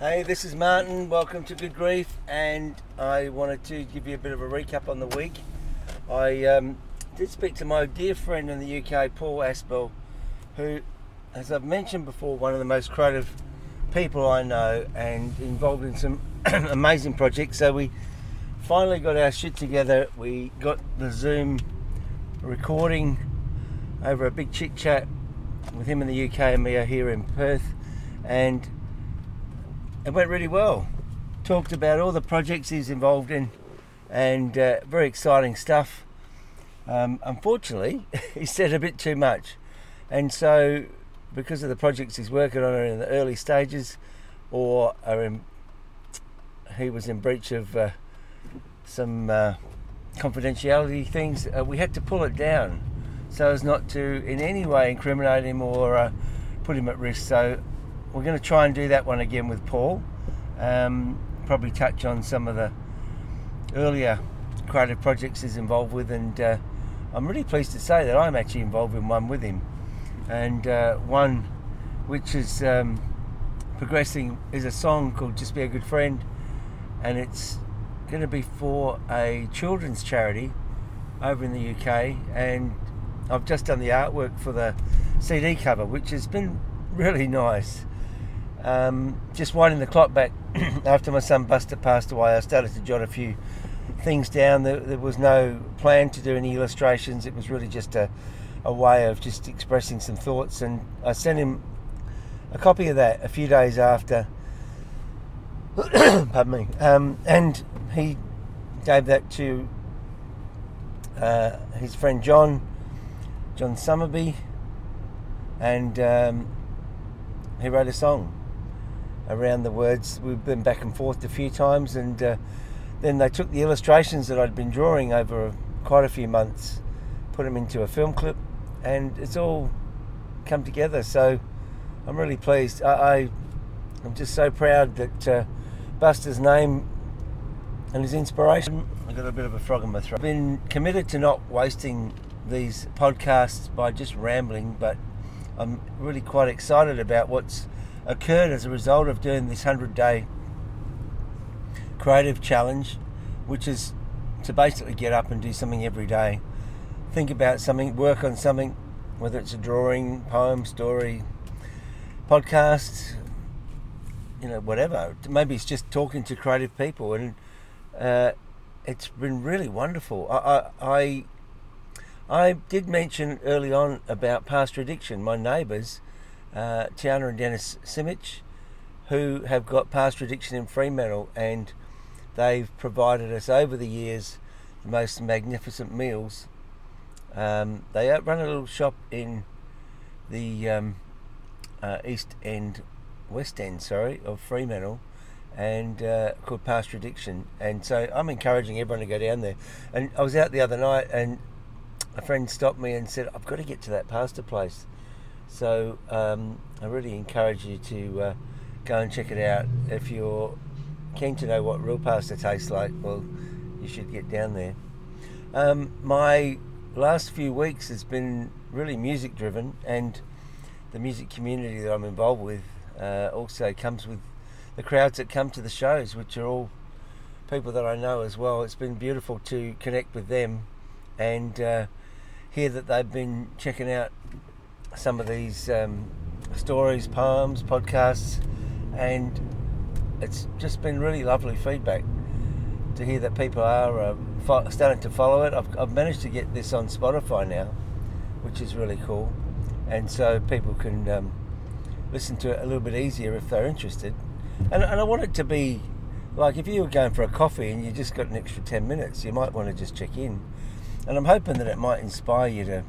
Hey, this is Martin. Welcome to Good Grief, and I wanted to give you a bit of a recap on the week. I um, did speak to my dear friend in the UK, Paul Aspell, who, as I've mentioned before, one of the most creative people I know and involved in some amazing projects. So we finally got our shit together. We got the Zoom recording over a big chit chat with him in the UK and me here in Perth, and it went really well. Talked about all the projects he's involved in and uh, very exciting stuff. Um, unfortunately, he said a bit too much, and so because of the projects he's working on are in the early stages, or are in, he was in breach of uh, some uh, confidentiality things, uh, we had to pull it down so as not to in any way incriminate him or uh, put him at risk. So we're going to try and do that one again with Paul. Um, probably touch on some of the earlier creative projects he's involved with, and uh, I'm really pleased to say that I'm actually involved in one with him, and uh, one which is um, progressing is a song called "Just Be a Good Friend," and it's going to be for a children's charity over in the UK, and I've just done the artwork for the CD cover, which has been really nice. Um, just winding the clock back after my son Buster passed away, I started to jot a few things down. There, there, was no plan to do any illustrations. It was really just a, a way of just expressing some thoughts. And I sent him a copy of that a few days after. pardon me. Um, and he gave that to uh, his friend John, John Summerby, and um, he wrote a song around the words. We've been back and forth a few times, and uh, then they took the illustrations that I'd been drawing over quite a few months, put them into a film clip, and it's all come together. So I'm really pleased. I, I am just so proud that uh, Buster's name and his inspiration. I got a bit of a frog in my throat. I've been committed to not wasting these podcasts by just rambling, but I'm really quite excited about what's occurred as a result of doing this 100 day creative challenge, which is to basically get up and do something every day. Think about something, work on something, whether it's a drawing, poem, story, podcast, you know, whatever. Maybe it's just talking to creative people, and uh, it's been really wonderful. I, I, I, did mention early on about Pasta Addiction. My neighbours uh, Tiana and Dennis Simic, who have got Pasta Addiction in Fremantle, and they've provided us over the years the most magnificent meals. Um, they run a little shop in the um, uh, East End, West End, sorry, of Fremantle, and uh, called Pasta Addiction. And so I'm encouraging everyone to go down there. And I was out the other night, and a friend stopped me and said, "I've got to get to that pasta place." So um, I really encourage you to uh, go and check it out. If you're keen to know what real pasta tastes like, well, you should get down there. Um, my last few weeks has been really music driven, and the music community that I'm involved with uh, also comes with the crowds that come to the shows, which are all people that I know as well. It's been beautiful to connect with them and uh, hear that they've been checking out some of these um, stories, poems, podcasts, and it's just been really lovely feedback to hear that people are uh, fo- starting to follow it. I've, I've, managed to get this on Spotify now, which is really cool, and so people can um, listen to it a little bit easier if they're interested. And, and I want it to be like if you were going for a coffee and you just got an extra 10 minutes, you might want to just check in. And I'm hoping that it might inspire you to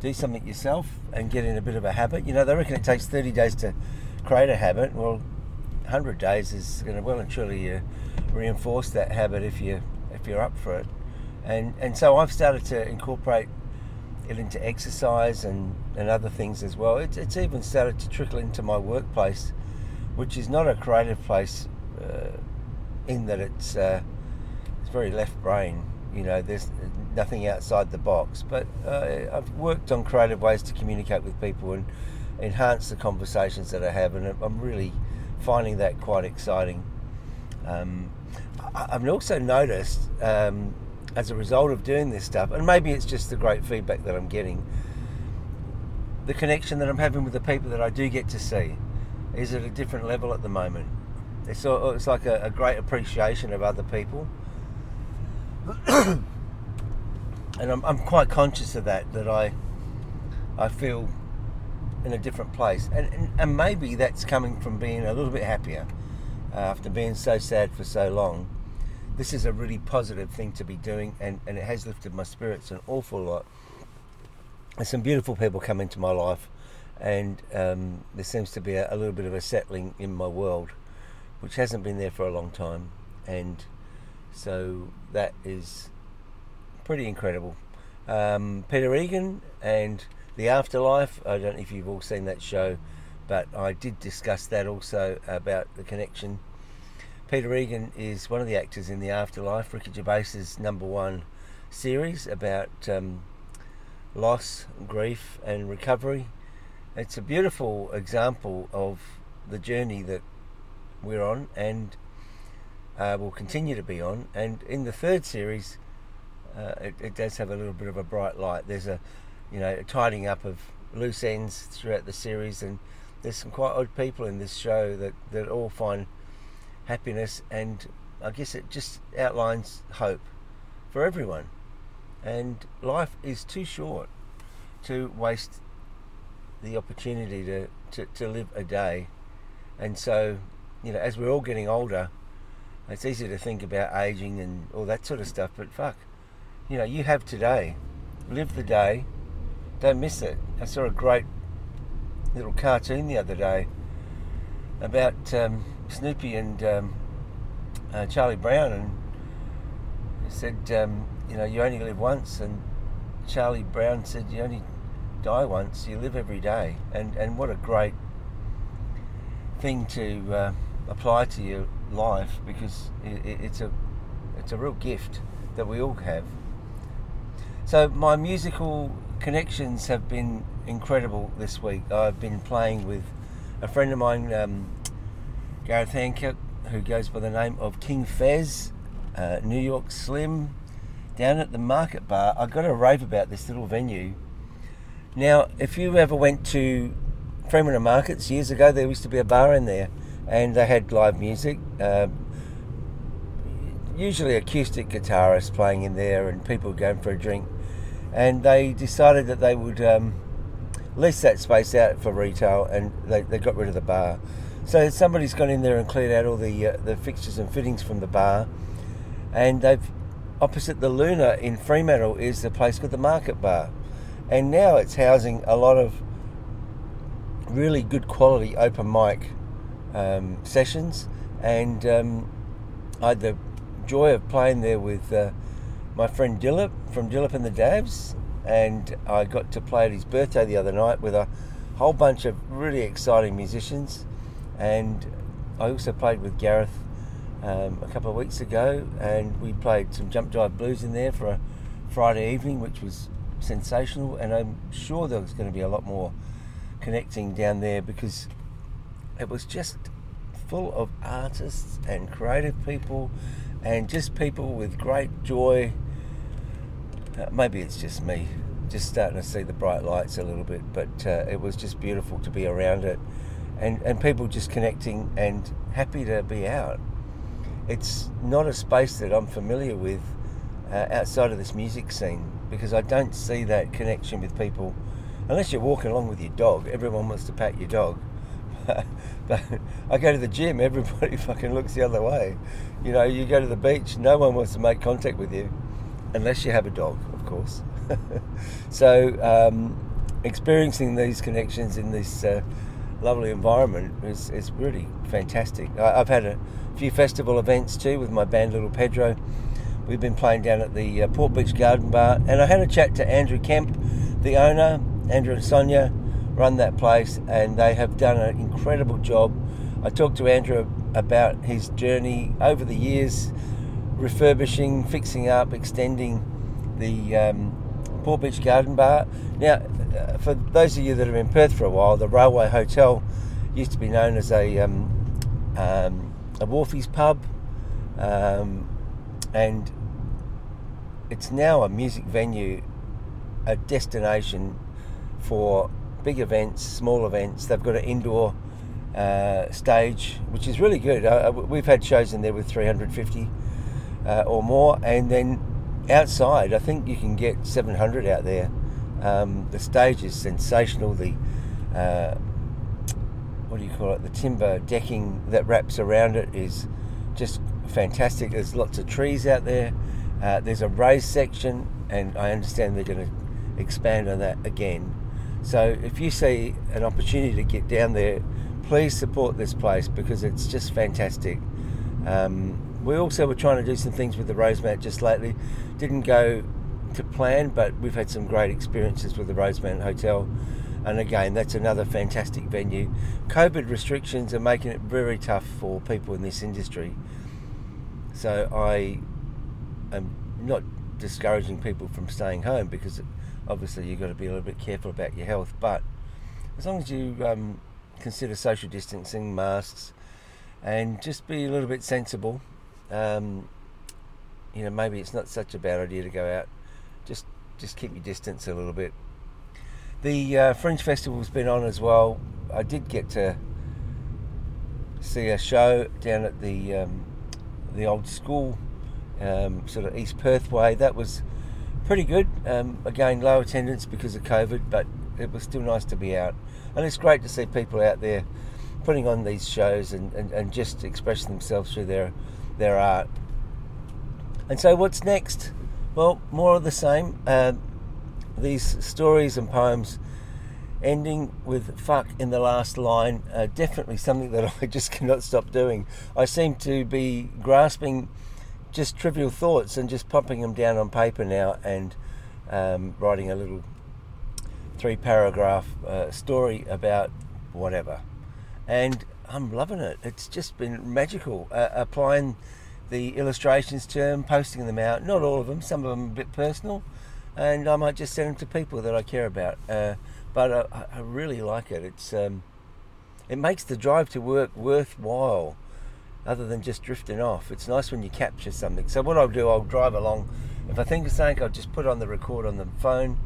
do something yourself and get in a bit of a habit. You know, they reckon it takes 30 days to create a habit. Well, 100 days is going to well and truly uh, reinforce that habit if you if you're up for it. And and so I've started to incorporate it into exercise and, and other things as well. It's, it's even started to trickle into my workplace, which is not a creative place uh, in that it's uh, it's very left brain. You know, there's nothing outside the box. But uh, I've worked on creative ways to communicate with people and enhance the conversations that I have, and I'm really finding that quite exciting. Um, I've also noticed um, as a result of doing this stuff, and maybe it's just the great feedback that I'm getting, the connection that I'm having with the people that I do get to see is at a different level at the moment. It's, it's like a, a great appreciation of other people. and I'm, I'm quite conscious of that, that I, I feel in a different place. And, and, and maybe that's coming from being a little bit happier uh, after being so sad for so long. This is a really positive thing to be doing, and, and it has lifted my spirits an awful lot. There's some beautiful people come into my life, and um, there seems to be a, a little bit of a settling in my world, which hasn't been there for a long time. And so that is pretty incredible. Um, Peter Egan and the Afterlife. I don't know if you've all seen that show, but I did discuss that also about the connection. Peter Egan is one of the actors in The Afterlife, Ricky Gervais's number one series about um, loss, grief, and recovery. It's a beautiful example of the journey that we're on and uh, will continue to be on. And in the third series, uh, it, it, does have a little bit of a bright light. There's a you know, a tidying up of loose ends throughout the series, and there's some quite odd people in this show that, that all find happiness, and I guess it just outlines hope for everyone. And life is too short to waste the opportunity to, to, to live a day. And so, you know, as we're all getting older, it's easy to think about aging and all that sort of stuff, but fuck, you know, you have today. Live the day, don't miss it. I saw a great little cartoon the other day about um, Snoopy and um, uh, Charlie Brown, and said, um, you know, you only live once, and Charlie Brown said, you only die once, you live every day, and and what a great thing to uh, apply to your life because it, it, it's a it's a real gift that we all have. So my musical connections have been incredible this week. I've been playing with a friend of mine, um, Gareth Hancock, who goes by the name of King Fez, uh, New York Slim, down at the Market Bar. I got a rave about this little venue. Now, if you ever went to Fremantle Markets years ago, there used to be a bar in there, and they had live music. Uh, usually acoustic guitarists playing in there, and people going for a drink and they decided that they would um, lease that space out for retail, and they, they got rid of the bar. So somebody's gone in there and cleared out all the uh, the fixtures and fittings from the bar, and they've opposite the Luna in Fremantle is the place called the Market Bar, and now it's housing a lot of really good quality open mic um, sessions, and um, I had the joy of playing there with. Uh, my friend Dillip from Dillip and the Dabs, and I got to play at his birthday the other night with a whole bunch of really exciting musicians. And I also played with Gareth um, a couple of weeks ago, and we played some jump jive blues in there for a Friday evening, which was sensational. And I'm sure there was going to be a lot more connecting down there because it was just full of artists and creative people and just people with great joy. Uh, maybe it's just me, just starting to see the bright lights a little bit, but uh, it was just beautiful to be around it, and and people just connecting and happy to be out. It's not a space that I'm familiar with uh, outside of this music scene because I don't see that connection with people unless you're walking along with your dog. Everyone wants to pat your dog but I go to the gym, everybody fucking looks the other way. You know, you go to the beach, no one wants to make contact with you, unless you have a dog, of course. so, um, experiencing these connections in this uh, lovely environment is, is really fantastic. I, have had a few festival events too with my band Little Pedro. We've been playing down at the uh, Port Beach Garden Bar, and I had a chat to Andrew Kemp, the owner, Andrew and Sonia run that place, and they have done an incredible job. I talked to Andrew about his journey over the years, refurbishing, fixing up, extending the um, Port Beach Garden Bar. Now, uh, for those of you that have been in Perth for a while, the Railway Hotel used to be known as a um, um, a Wharfies pub, um, and it's now a music venue, a destination for big events, small events. They've got an indoor uh, stage, which is really good. Uh, we've had shows in there with 350 uh, or more, and then outside, I think you can get 700 out there. Um, the stage is sensational. The uh, what do you call it? The timber decking that wraps around it is just fantastic. There's lots of trees out there. Uh, there's a raised section, and I understand they're going to expand on that again. So if you see an opportunity to get down there, please support this place because it's just fantastic. Um, we also were trying to do some things with the Rosemount just lately. Didn't go to plan, but we've had some great experiences with the Rosemount Hotel. And again, that's another fantastic venue. COVID restrictions are making it very tough for people in this industry. So I am not discouraging people from staying home because obviously you've got to be a little bit careful about your health. But as long as you um, consider social distancing, masks, and just be a little bit sensible um, you know, maybe it's not such a bad idea to go out. Just just keep your distance a little bit. The uh, Fringe Festival's been on as well. I did get to see a show down at the um, the old school, um, sort of East Perth way. That was pretty good. Um, again, low attendance because of COVID, but it was still nice to be out. And it's great to see people out there putting on these shows and, and, and just expressing themselves through their their art. And so, what's next? Well, more of the same. Uh, these stories and poems ending with fuck in the last line are definitely something that I just cannot stop doing. I seem to be grasping just trivial thoughts and just popping them down on paper now and um, writing a little three paragraph uh, story about whatever. And I'm loving it. It's just been magical. Uh, applying the illustrations to them, posting them out. Not all of them. Some of them a bit personal, and I might just send them to people that I care about. Uh, but I, I, really like it. It's um, it makes the drive to work worthwhile, other than just drifting off. It's nice when you capture something. So what I'll do, I'll drive along. If I think of something, I'll just put on the record on the phone.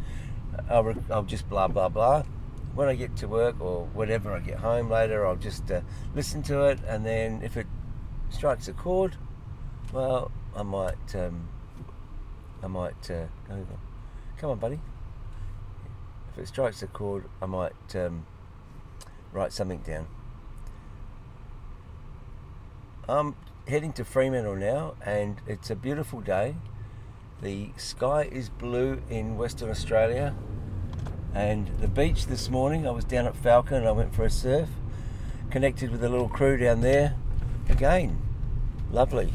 I'll, I'll just blah blah blah when I get to work or whenever I get home later, I'll just uh, listen to it, and then if it strikes a chord, well, I might, um, I might, uh, come on, buddy. If it strikes a chord, I might um, write something down. I'm heading to Fremantle now, and it's a beautiful day. The sky is blue in Western Australia and the beach this morning, I was down at Falcon and I went for a surf. Connected with a little crew down there. Again, lovely.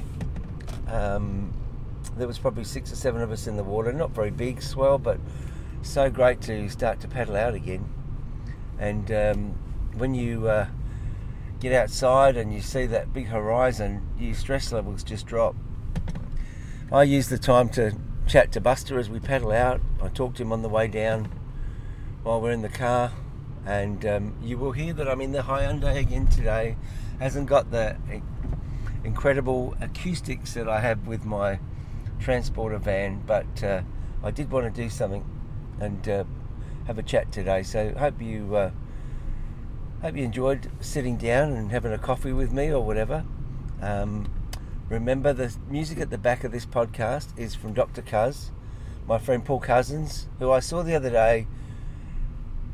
Um, there was probably six or seven of us in the water. Not very big swell, but so great to start to paddle out again. And um, when you uh, get outside and you see that big horizon, your stress levels just drop. I use the time to chat to Buster as we paddle out. I talk to him on the way down while we're in the car, and um, you will hear that I'm in the Hyundai again today. Hasn't got the incredible acoustics that I have with my transporter van, but uh, I did want to do something and uh, have a chat today. So hope you uh, hope you enjoyed sitting down and having a coffee with me or whatever. Um, remember, the music at the back of this podcast is from Dr. Cuz, my friend Paul Cousins, who I saw the other day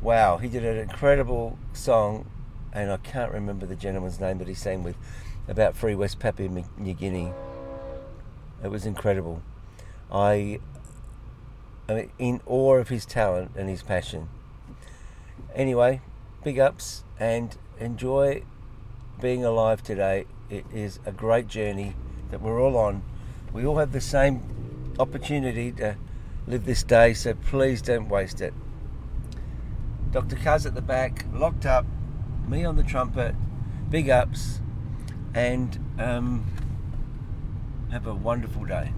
wow, he did an incredible song, and I can't remember the gentleman's name that he sang with about Free West Papua New Guinea. It was incredible. I am in awe of his talent and his passion. Anyway, big ups and enjoy being alive today. It is a great journey that we're all on. We all have the same opportunity to live this day, so please don't waste it. Dr. Cuz at the back, locked up, me on the trumpet, big ups, and um, have a wonderful day.